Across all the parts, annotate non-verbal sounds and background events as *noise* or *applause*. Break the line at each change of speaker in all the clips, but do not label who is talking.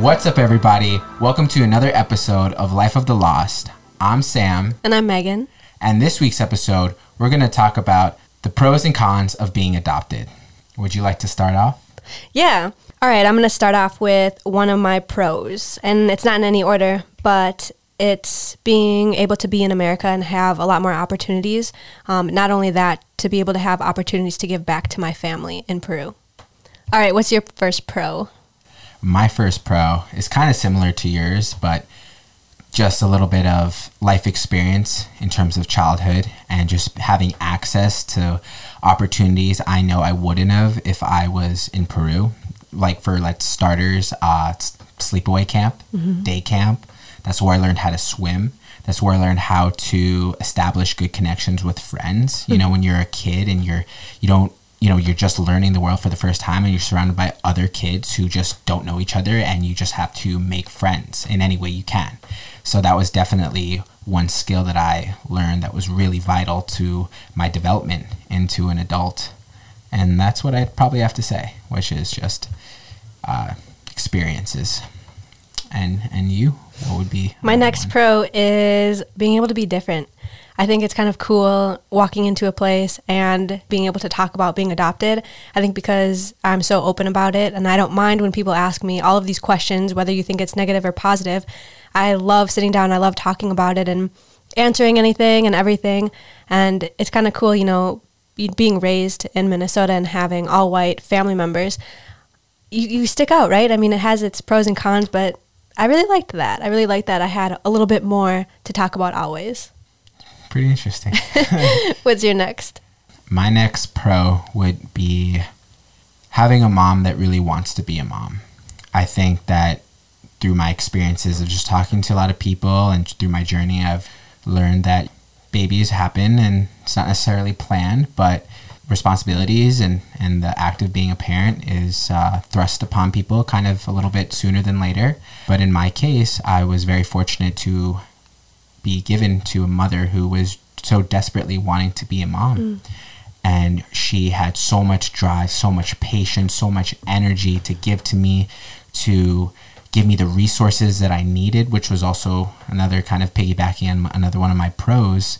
What's up, everybody? Welcome to another episode of Life of the Lost. I'm Sam,
And I'm Megan.
and this week's episode, we're going to talk about the pros and cons of being adopted. Would you like to start off?
Yeah. All right, I'm going to start off with one of my pros. And it's not in any order, but it's being able to be in America and have a lot more opportunities. Um, not only that, to be able to have opportunities to give back to my family in Peru. All right, what's your first pro?
My first pro is kind of similar to yours, but just a little bit of life experience in terms of childhood and just having access to opportunities I know I wouldn't have if I was in Peru. Like for like starters, uh, sleepaway camp, day camp. That's where I learned how to swim. That's where I learned how to establish good connections with friends. You know, when you're a kid and you're you don't you know you're just learning the world for the first time and you're surrounded by other kids who just don't know each other and you just have to make friends in any way you can. So that was definitely one skill that i learned that was really vital to my development into an adult. And that's what i'd probably have to say which is just uh, experiences. And and you what would be
My next
one?
pro is being able to be different. I think it's kind of cool walking into a place and being able to talk about being adopted. I think because I'm so open about it and I don't mind when people ask me all of these questions, whether you think it's negative or positive. I love sitting down, I love talking about it and answering anything and everything. And it's kind of cool, you know, being raised in Minnesota and having all white family members. You, you stick out, right? I mean, it has its pros and cons, but I really liked that. I really liked that I had a little bit more to talk about always.
pretty interesting *laughs* *laughs*
What's your next?
my next pro would be having a mom that really wants to be a mom. I think that through my experiences of just talking to a lot of people and through my journey, I've learned that babies happen and it's not necessarily planned, but responsibilities and, and the act of being a parent is uh, thrust upon people kind of a little bit sooner than later. But in my case, I was very fortunate to be given to a mother who was so desperately wanting to be a mom. And she had so much drive, so much patience, so much energy to give to me, to give me the resources that I needed, which was also another kind of piggybacking on another one of my pros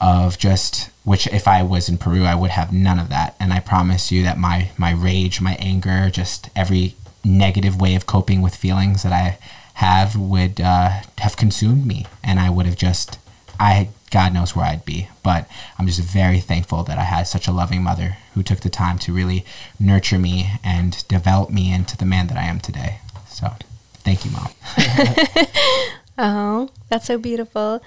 of just which if I was in Peru I would have none of that. And I promise you that my my rage my anger just every negative way of coping with feelings that I have would uh, have consumed me. And I would have just I God knows where I'd be. But I'm just very thankful that I had such a loving mother who took the time to really nurture me and develop me into the man that I am today. So thank you mom. *laughs*
Oh, that's so beautiful.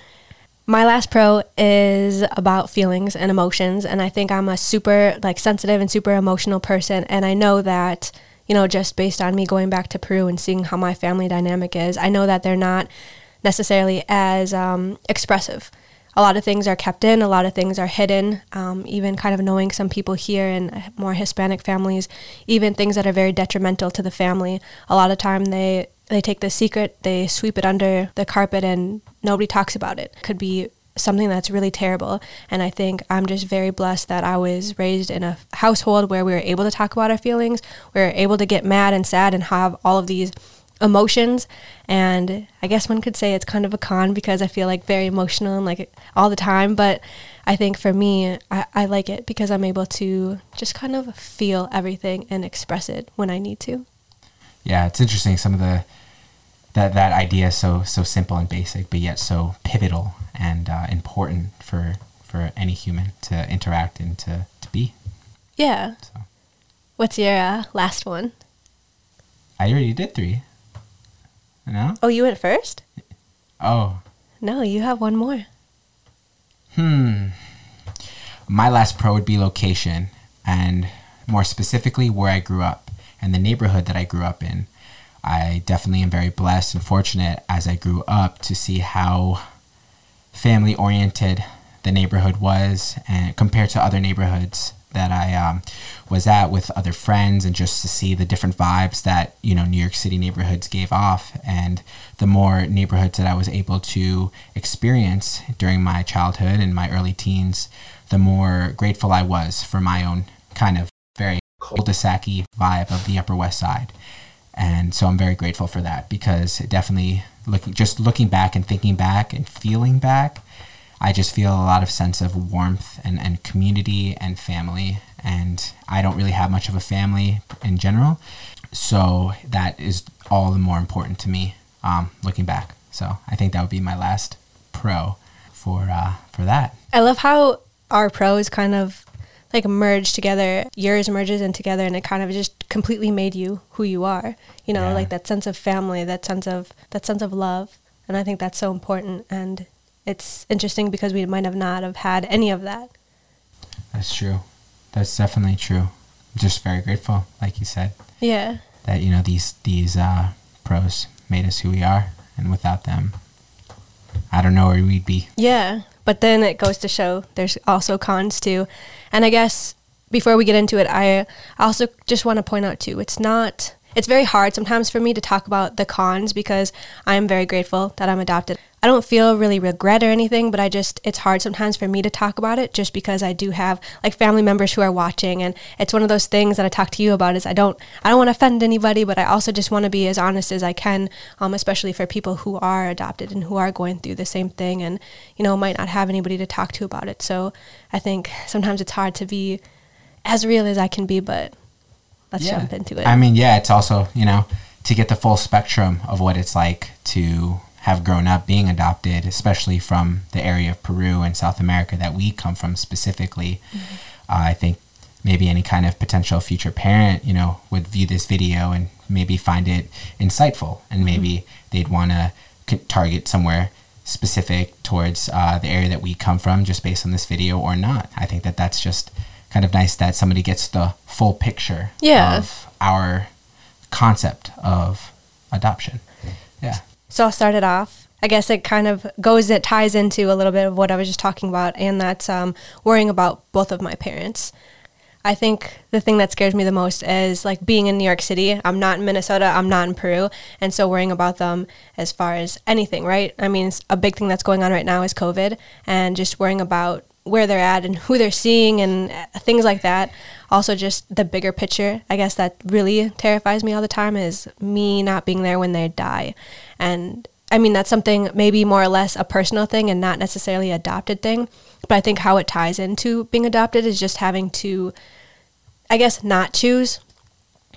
My last pro is about feelings and emotions, and I think I'm a super like sensitive and super emotional person, and I know that you know just based on me going back to Peru and seeing how my family dynamic is, I know that they're not necessarily as um, expressive. A lot of things are kept in, a lot of things are hidden. Um, even kind of knowing some people here in more Hispanic families, even things that are very detrimental to the family. A lot of time they they take the secret, they sweep it under the carpet, and nobody talks about it. Could be something that's really terrible. And I think I'm just very blessed that I was raised in a household where we were able to talk about our feelings. We were able to get mad and sad and have all of these emotions. And I guess one could say it's kind of a con because I feel like very emotional and like all the time. But I think for me, I, I like it because I'm able to just kind of feel everything and express it when I need to.
yeah, it's interesting. Some of the that that idea is so so simple and basic, but yet so pivotal and uh, important for for any human to interact and to to be.
Yeah.
So
What's your uh, last one?
I already did three. No.
Oh, you went first?
Oh.
No, you have one more.
Hmm. My last pro would be location, and more specifically, where I grew up and the neighborhood that I grew up in. I definitely am very blessed and fortunate as I grew up to see how family oriented the neighborhood was, and compared to other neighborhoods that I um, was at with other friends, and just to see the different vibes that you know New York City neighborhoods gave off, and the more neighborhoods that I was able to experience during my childhood and my early teens, the more grateful I was for my own kind of very cul-de-sac vibe of the Upper West Side. And so I'm very grateful for that because it definitely looking just looking back and thinking back and feeling back, I just feel a lot of sense of warmth and, and community and family. And I don't really have much of a family in general. So that is all the more important to me um, looking back. So I think that would be my last pro for uh, for that.
I love how our pros kind of like merge together. Yours merges in together, and it kind of just completely made you who you are. You know,
Yeah.
like that sense of family, that sense of that sense of love, and I think that's so important. And it's interesting because we might have not have had any of that.
That's true. That's definitely true. I'm just very grateful, like you said,
Yeah.
that you know these these uh, pros made us who we are, and without them, I don't know where we'd be.
Yeah, but then it goes to show there's also cons too. And I guess before we get into it, I also just want to point out too, it's not it's very hard sometimes for me to talk about the cons because I'm very grateful that I'm adopted. I don't feel really regret or anything, but I just it's hard sometimes for me to talk about it just because I do have like family members who are watching and it's one of those things that I talk to you about is I don't I don't want to offend anybody, but I also just want to be as honest as I can, um, especially for people who are adopted and who are going through the same thing and you know might not have anybody to talk to about it. So I think sometimes it's hard to be as real as I can be, but let's
Yeah.
jump into it.
I mean, yeah, it's also, you know, to get the full spectrum of what it's like to have grown up being adopted, especially from the area of Peru and South America that we come from specifically. Uh, I think maybe any kind of potential future parent, you know, would view this video and maybe find it insightful and maybe they'd want to c- target somewhere specific towards uh, the area that we come from just based on this video or not. I think that that's just kind of nice that somebody gets the full picture
Yeah.
of our concept of adoption. Yeah.
So I'll start it off. I guess it kind of goes, it ties into a little bit of what I was just talking about, and that's um, worrying about both of my parents. I think the thing that scares me the most is like being in New York City. I'm not in Minnesota, I'm not in Peru, and so worrying about them as far as anything, right? I mean, a big thing that's going on right now is COVID, and just worrying about where they're at and who they're seeing and uh, things like that. Also, just the bigger picture, I guess that really terrifies me all the time is me not being there when they die. And I mean, that's something maybe more or less a personal thing and not necessarily adopted thing. But I think how it ties into being adopted is just having to, I guess, not choose.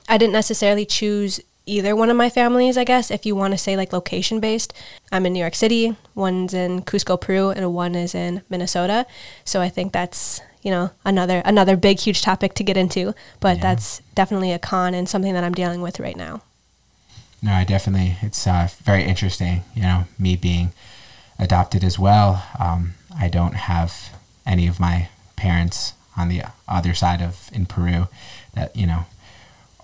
I didn't necessarily choose either one of my families, I guess, if you want to say like location based. I'm in New York City, one's in Cusco, Peru, and one is in Minnesota. So I think that's, you know, another another big huge topic to get into, but
Yeah.
that's definitely a con and something that I'm dealing with right now.
No, I definitely. It's uh, very interesting. You know, me being adopted as well. Um, I don't have any of my parents on the other side of in Peru that you know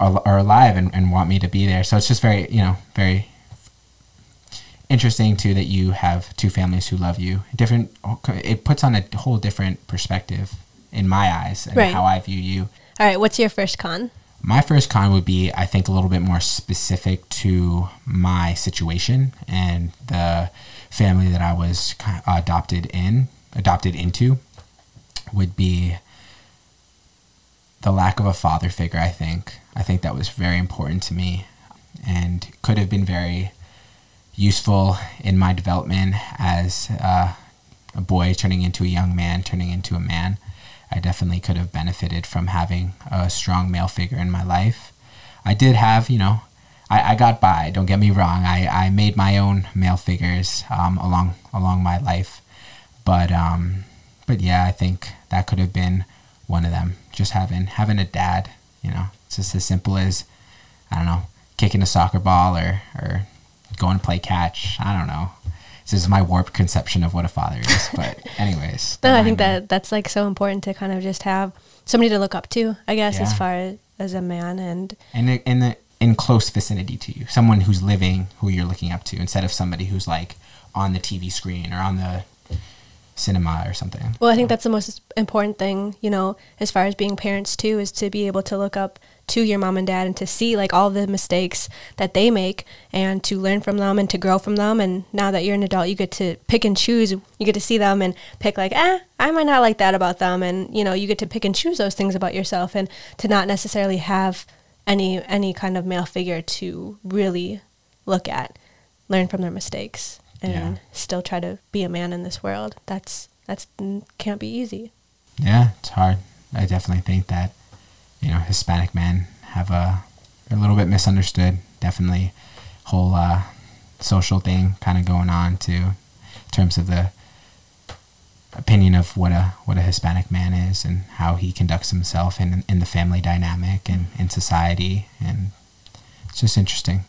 are, are alive and, and want me to be there. So it's just very you know very interesting too that you have two families who love you. Different. It puts on a whole different perspective in my eyes and
Right.
how I view you.
All right, what's your first con?
My first con would be, I think, a little bit more specific to my situation and the family that I was adopted in, adopted into, would be the lack of a father figure. I think, I think that was very important to me, and could have been very useful in my development as uh, a boy turning into a young man, turning into a man. I definitely could have benefited from having a strong male figure in my life. I did have, you know, I, I got by. Don't get me wrong. I, I made my own male figures um, along along my life, but um, but yeah, I think that could have been one of them. Just having having a dad, you know, it's just as simple as I don't know, kicking a soccer ball or or going to play catch. I don't know. This is my warped conception of what a father is. But *laughs* anyways,
No, I think
me.
that that's like so important to kind of just have somebody to look up to, I guess, as far as, a man. And
and in, in the in close vicinity to you, someone who's living, who you're looking up to, instead of somebody who's like on the TV screen or on the cinema or something.
well, I think that's the most important thing, you know, as far as being parents too, is to be able to look up to your mom and dad and to see like all the mistakes that they make and to learn from them and to grow from them. And now that you're an adult, you get to pick and choose. You get to see them and pick like, eh, I might not like that about them. And, you know, you get to pick and choose those things about yourself and to not necessarily have any any kind of male figure to really look at, learn from their mistakes, and
Yeah.
still try to be a man in this world. That's that's can't be easy.
Yeah, it's hard. I definitely think that you know Hispanic men have a a little bit misunderstood. Definitely, whole uh, social thing kind of going on too, in terms of the opinion of what a what a Hispanic man is and how he conducts himself in in the family dynamic and in society, and it's just interesting.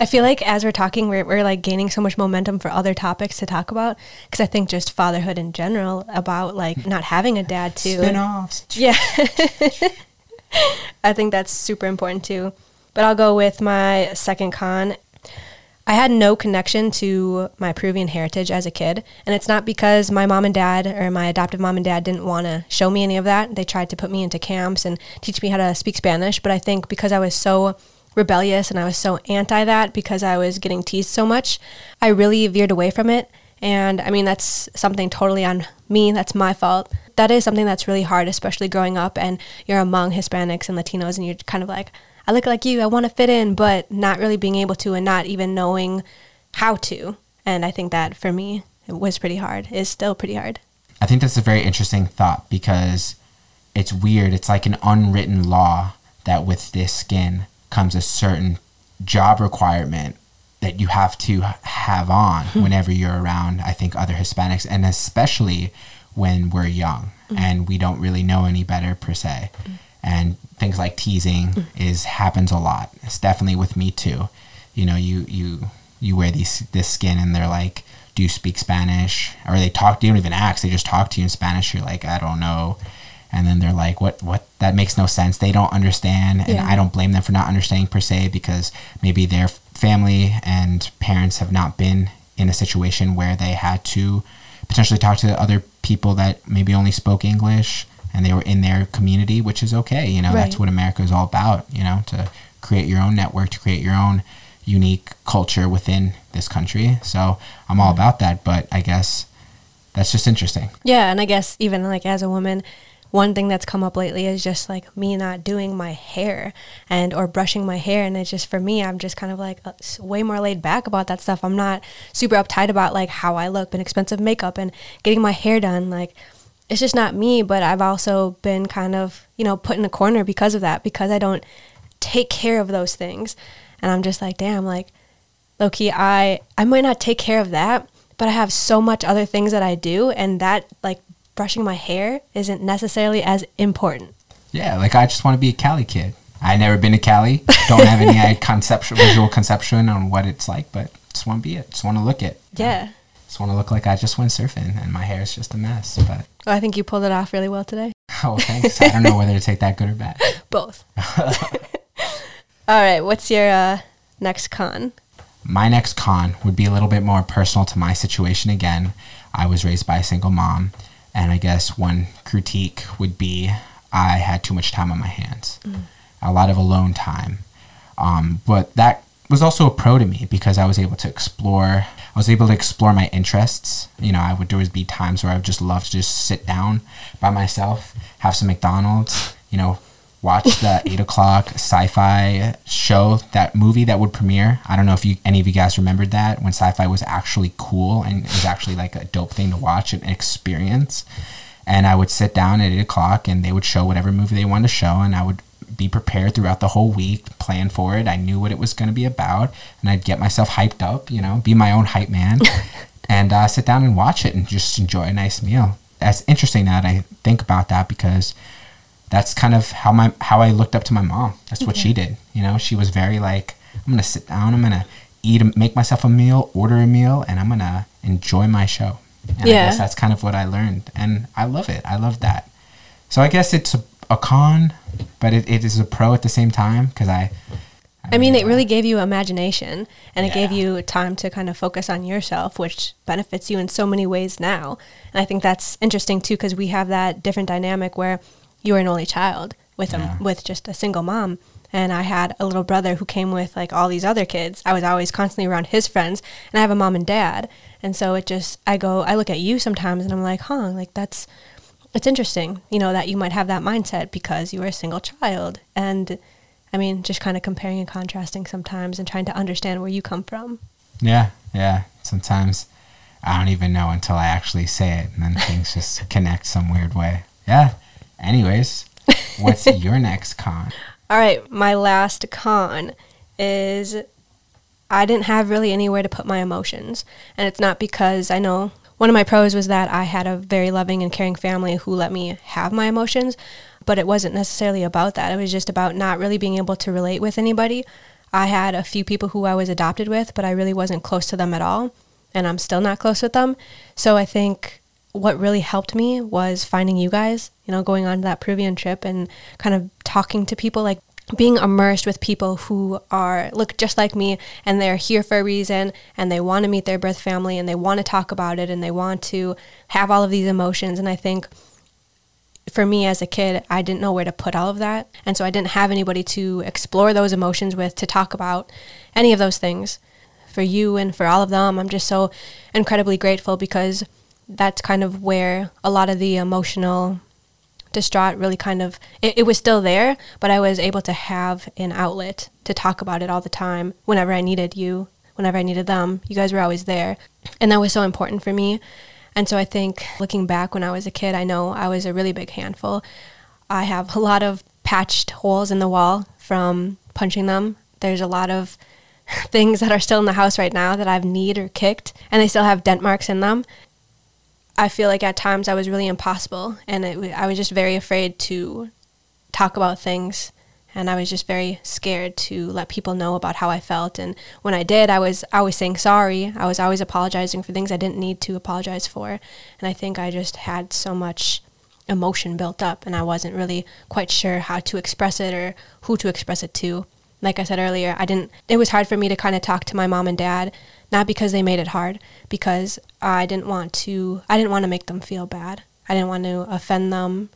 I feel like as we're talking, we're, we're like gaining so much momentum for other topics to talk about. Because I think just fatherhood in general, about like not having a dad too.
Spin-offs.
Yeah. *laughs* *laughs* I think that's super important too. But I'll go with my second con. I had no connection to my Peruvian heritage as a kid. And it's not because my mom and dad or my adoptive mom and dad didn't want to show me any of that. They tried to put me into camps and teach me how to speak Spanish. But I think because I was so rebellious and I was so anti that because I was getting teased so much, I really veered away from it. And I mean, that's something totally on me. That's my fault. That is something that's really hard, especially growing up and you're among Hispanics and Latinos and you're kind of like, I look like you, I want to fit in, but not really being able to and not even knowing how to. And I think that for me, it was pretty hard, is still pretty hard.
I think that's a very interesting thought because it's weird. It's like an unwritten law that with this skin comes a certain job requirement that you have to have on hmm. whenever you're around, I think, other Hispanics, and especially when we're young hmm. and we don't really know any better per se. Hmm. And things like teasing is happens a lot. It's definitely with me too. You know, you you you wear these this skin and they're like, Do you speak Spanish? Or they talk they don't even ask, they just talk to you in Spanish. You're like, I don't know. And then they're like, What what that makes no sense. They don't understand and
Yeah.
I don't blame them for not understanding per se because maybe their family and parents have not been in a situation where they had to potentially talk to other people that maybe only spoke English and they were in their community, which is okay. You know, that's what America is all about, you know, to create your own network, to create your own unique culture within this country. So I'm all about that, but I guess that's just interesting.
Yeah, and I guess even like as a woman, one thing that's come up lately is just like me not doing my hair and or brushing my hair and it's just for me I'm just kind of like uh, way more laid back about that stuff. I'm not super uptight about like how I look and expensive makeup and getting my hair done like it's just not me, but I've also been kind of, you know, put in a corner because of that because I don't take care of those things. And I'm just like, damn, like lowkey, I I might not take care of that, but I have so much other things that I do, and that like brushing my hair isn't necessarily as important.
Yeah, like I just want to be a Cali kid. I never been to Cali. Don't have any *laughs* conceptual visual conception on what it's like, but just want to be it. Just want to look it.
Yeah.
Just want to look like I just went surfing and my hair is just a mess. But
Well, I think you pulled it off really well today.
oh, thanks. I don't know whether to take that good or bad. *laughs*
Both. *laughs* All right. What's your uh, next con?
My next con would be a little bit more personal to my situation again. I was raised by a single mom, and I guess one critique would be I had too much time on my hands, a lot of alone time. Um, but that was also a pro to me because I was able to explore. I was able to explore my interests. You know, I would there would be times where I would just love to just sit down by myself, have some McDonald's. You know, watch the *laughs* eight o'clock sci-fi show, that movie that would premiere. I don't know if you any of you guys remembered that when sci-fi was actually cool and it was actually like a dope thing to watch and experience. And I would sit down at eight o'clock and they would show whatever movie they wanted to show, and I would be prepared throughout the whole week, plan for it. I knew what it was going to be about, and I'd get myself hyped up, you know, be my own hype man, *laughs* and uh, sit down and watch it and just enjoy a nice meal. That's interesting that I think about that because that's kind of how my how I looked up to my mom. That's what she did. You know, she was very like, I'm gonna sit down, I'm gonna eat, a, make myself a meal, order a meal, and I'm gonna enjoy my show. And
Yeah.
I guess that's kind of what I learned, and I love it. I love that. So I guess it's a, a con, but it, it is a pro at the same time because I.
I mean, it really gave you imagination and it gave you time to kind of focus on yourself, which benefits you in so many ways now. And I think that's interesting too, because we have that different dynamic where you were an only child with
Yeah.
a, with just a single mom. And I had a little brother who came with like all these other kids. I was always constantly around his friends, and I have a mom and dad. And so it just, I go, I look at you sometimes and I'm like, huh, like that's, it's interesting, you know, that you might have that mindset because you were a single child. And I mean, just kind of comparing and contrasting sometimes and trying to understand where you come from.
Yeah, yeah. Sometimes I don't even know until I actually say it, and then things just connect some weird way. Yeah. Anyways, *laughs* what's your next con?
All right, my last con is I didn't have really anywhere to put my emotions. And it's not because I know one of my pros was that I had a very loving and caring family who let me have my emotions, but it wasn't necessarily about that. It was just about not really being able to relate with anybody. I had a few people who I was adopted with, but I really wasn't close to them at all, and I'm still not close with them. So I think what really helped me was finding you guys, you know, going on that Peruvian trip and kind of talking to people like being immersed with people who are look just like me and they're here for a reason and they want to meet their birth family and they want to talk about it and they want to have all of these emotions and I think for me as a kid, I didn't know where to put all of that. And so I didn't have anybody to explore those emotions with, to talk about any of those things. For you and for all of them, I'm just so incredibly grateful because that's kind of where a lot of the emotional distraught really kind of it, it was still there but i was able to have an outlet to talk about it all the time whenever i needed you whenever i needed them you guys were always there and that was so important for me and so I think looking back when I was a kid, I know I was a really big handful. I have a lot of patched holes in the wall from punching them. There's a lot of *laughs* things that are still in the house right now that I've kneed or kicked, and they still have dent marks in them. I feel like at times I was really impossible, and it, I was just very afraid to talk about things and I was just very scared to let people know about how I felt. And when I did, I was always saying sorry. I was always apologizing for things I didn't need to apologize for. And I think I just had so much emotion built up, and I wasn't really quite sure how to express it or who to express it to. Like I said earlier, I didn't. It was hard for me to kind of talk to my mom and dad, not because they made it hard, because I didn't want to. I didn't want to make them feel bad. I didn't want to offend them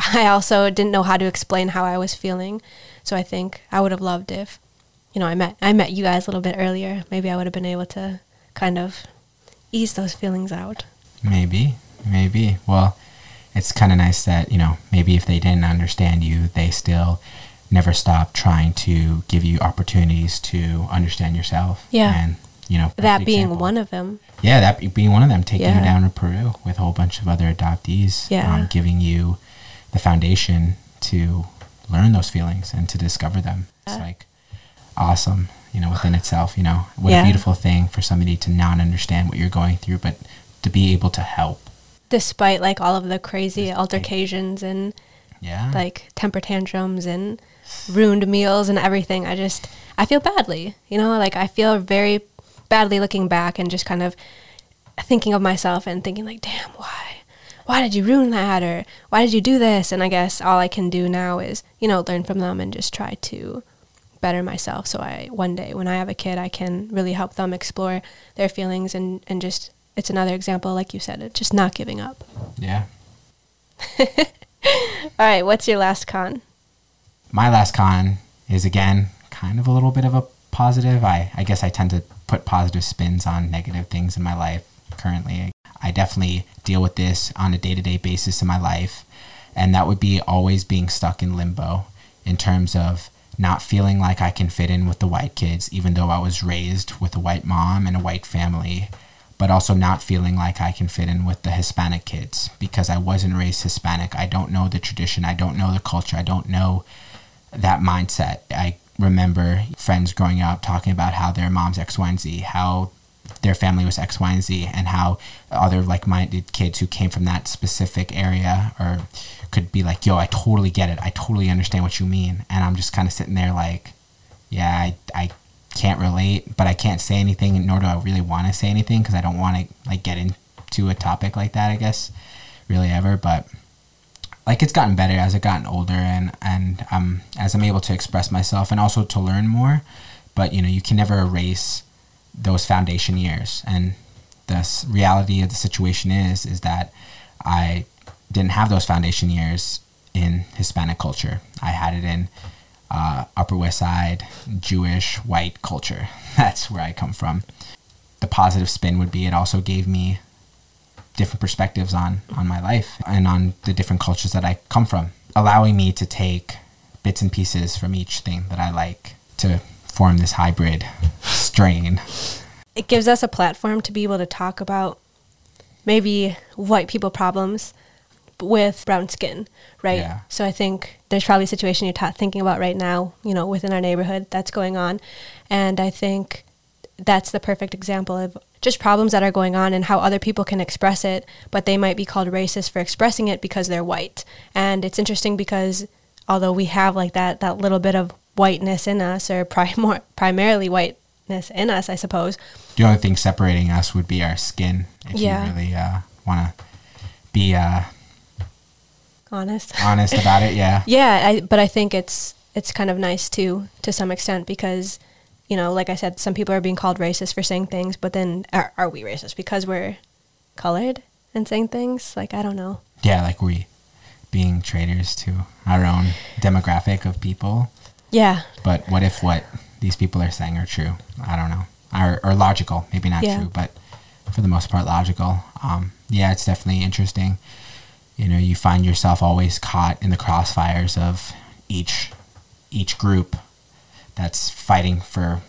*laughs* I also didn't know how to explain how I was feeling. So I think I would have loved if, you know, I met I met you guys a little bit earlier. Maybe I would have been able to kind of ease those feelings out.
Maybe, maybe. Well, it's kind of nice that you know maybe if they didn't understand you, they still never stopped trying to give you opportunities to understand yourself.
Yeah.
And you know
that being example. one of them.
Yeah, that being one of them, taking yeah. you down to Peru with a whole bunch of other adoptees.
Yeah.
Um, giving you the foundation to learn those feelings and to discover them. It's like awesome, you know, within itself, you know. What yeah. a beautiful thing for somebody to not understand what you're going through, but to be able to help.
Despite like all of the crazy Despite. altercations and
yeah.
like temper tantrums and ruined meals and everything, I just I feel badly. You know, like I feel very badly looking back and just kind of thinking of myself and thinking like, damn, why? why did you ruin that? Or why did you do this? And i guess all i can do now is you know learn from them and just try to better myself so i one day when i have a kid i can really help them explore their feelings and and just it's another example like you said of just not giving up.
Yeah. *laughs*
All right what's your last con?
My last con is again kind of a little bit of a positive. I i guess i tend to put positive spins on negative things in my life currently I definitely deal with this on a day to day basis in my life. And that would be always being stuck in limbo in terms of not feeling like I can fit in with the white kids, even though I was raised with a white mom and a white family, but also not feeling like I can fit in with the Hispanic kids because I wasn't raised Hispanic. I don't know the tradition, I don't know the culture, I don't know that mindset. I remember friends growing up talking about how their mom's X, Y, and Z, how their family was X, Y, and Z, and how other like minded kids who came from that specific area or could be like, yo, I totally get it. I totally understand what you mean. And I'm just kind of sitting there like, yeah, I, I can't relate, but I can't say anything, nor do I really want to say anything because I don't want to like get into a topic like that, I guess, really ever. But like it's gotten better as I've gotten older and, and um, as I'm able to express myself and also to learn more. But, you know, you can never erase those foundation years. And the reality of the situation is is that I didn't have those foundation years in Hispanic culture. I had it in uh, Upper West Side Jewish white culture. *laughs* That's where I come from. The positive spin would be it also gave me different perspectives on on my life and on the different cultures that I come from, allowing me to take bits and pieces from each thing that I like to form this hybrid strain.
It gives us a platform to be able to talk about maybe white people problems with brown skin, right?
Yeah.
So I think there's probably a situation you're ta- thinking about right now, you know, within our neighborhood that's going on. And I think that's the perfect example of just problems that are going on and how other people can express it, but they might be called racist for expressing it because they're white. And it's interesting because although we have like that that little bit of whiteness in us or prim- *laughs* primarily whiteness in us, I suppose.
The only thing separating us would be our skin. If
Yeah.
you really uh, want to be uh,
Honest.
honest about it, *laughs* yeah.
Yeah, I, but I think it's it's kind of nice too to some extent because you know, like I said, some people are being called racist for saying things, but then are, are we racist because we're colored and saying things? Like I don't know.
Yeah, like we being traitors to our own demographic of people.
Yeah,
But what if what these people are saying are true? I don't know. Or, or logical. Maybe not
Yeah.
true, but for the most part, logical. Um, yeah, it's definitely interesting. You know, you find yourself always caught in the crossfires of each each group that's fighting for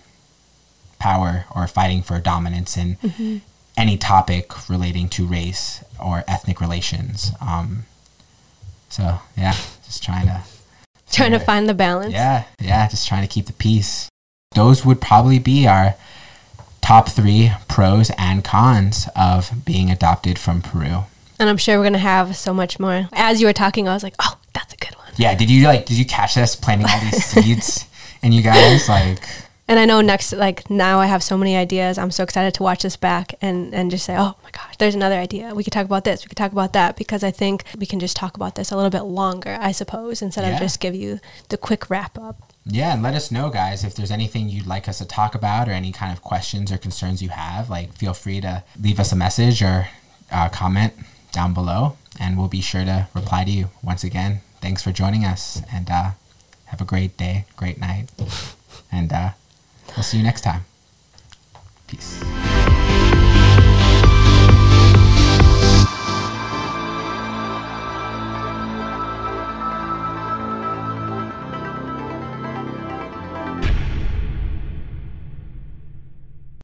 power or fighting for dominance in
Mm-hmm.
any topic relating to race or ethnic relations. Um, so yeah, just trying to
trying to find the balance.
yeah, yeah, just trying to keep the peace. Those would probably be our top three pros and cons of being adopted from Peru.
And I'm sure we're gonna have so much more. As you were talking, I was like, oh, that's a good one.
Yeah, did you like? Did you catch us planting all these *laughs* seeds in you guys? Like,
And I know next, like now, I have so many ideas. I'm so excited to watch this back and and just say, oh my gosh, there's another idea. We could talk about this. We could talk about that because I think we can just talk about this a little bit longer, I suppose, instead
Yeah.
of just give you the quick wrap up.
yeah, and let us know, guys, if there's anything you'd like us to talk about or any kind of questions or concerns you have. Like, feel free to leave us a message or uh, comment down below, and we'll be sure to reply to you. Once again, thanks for joining us, and uh, have a great day, great night, and uh, we'll see you next time. Peace.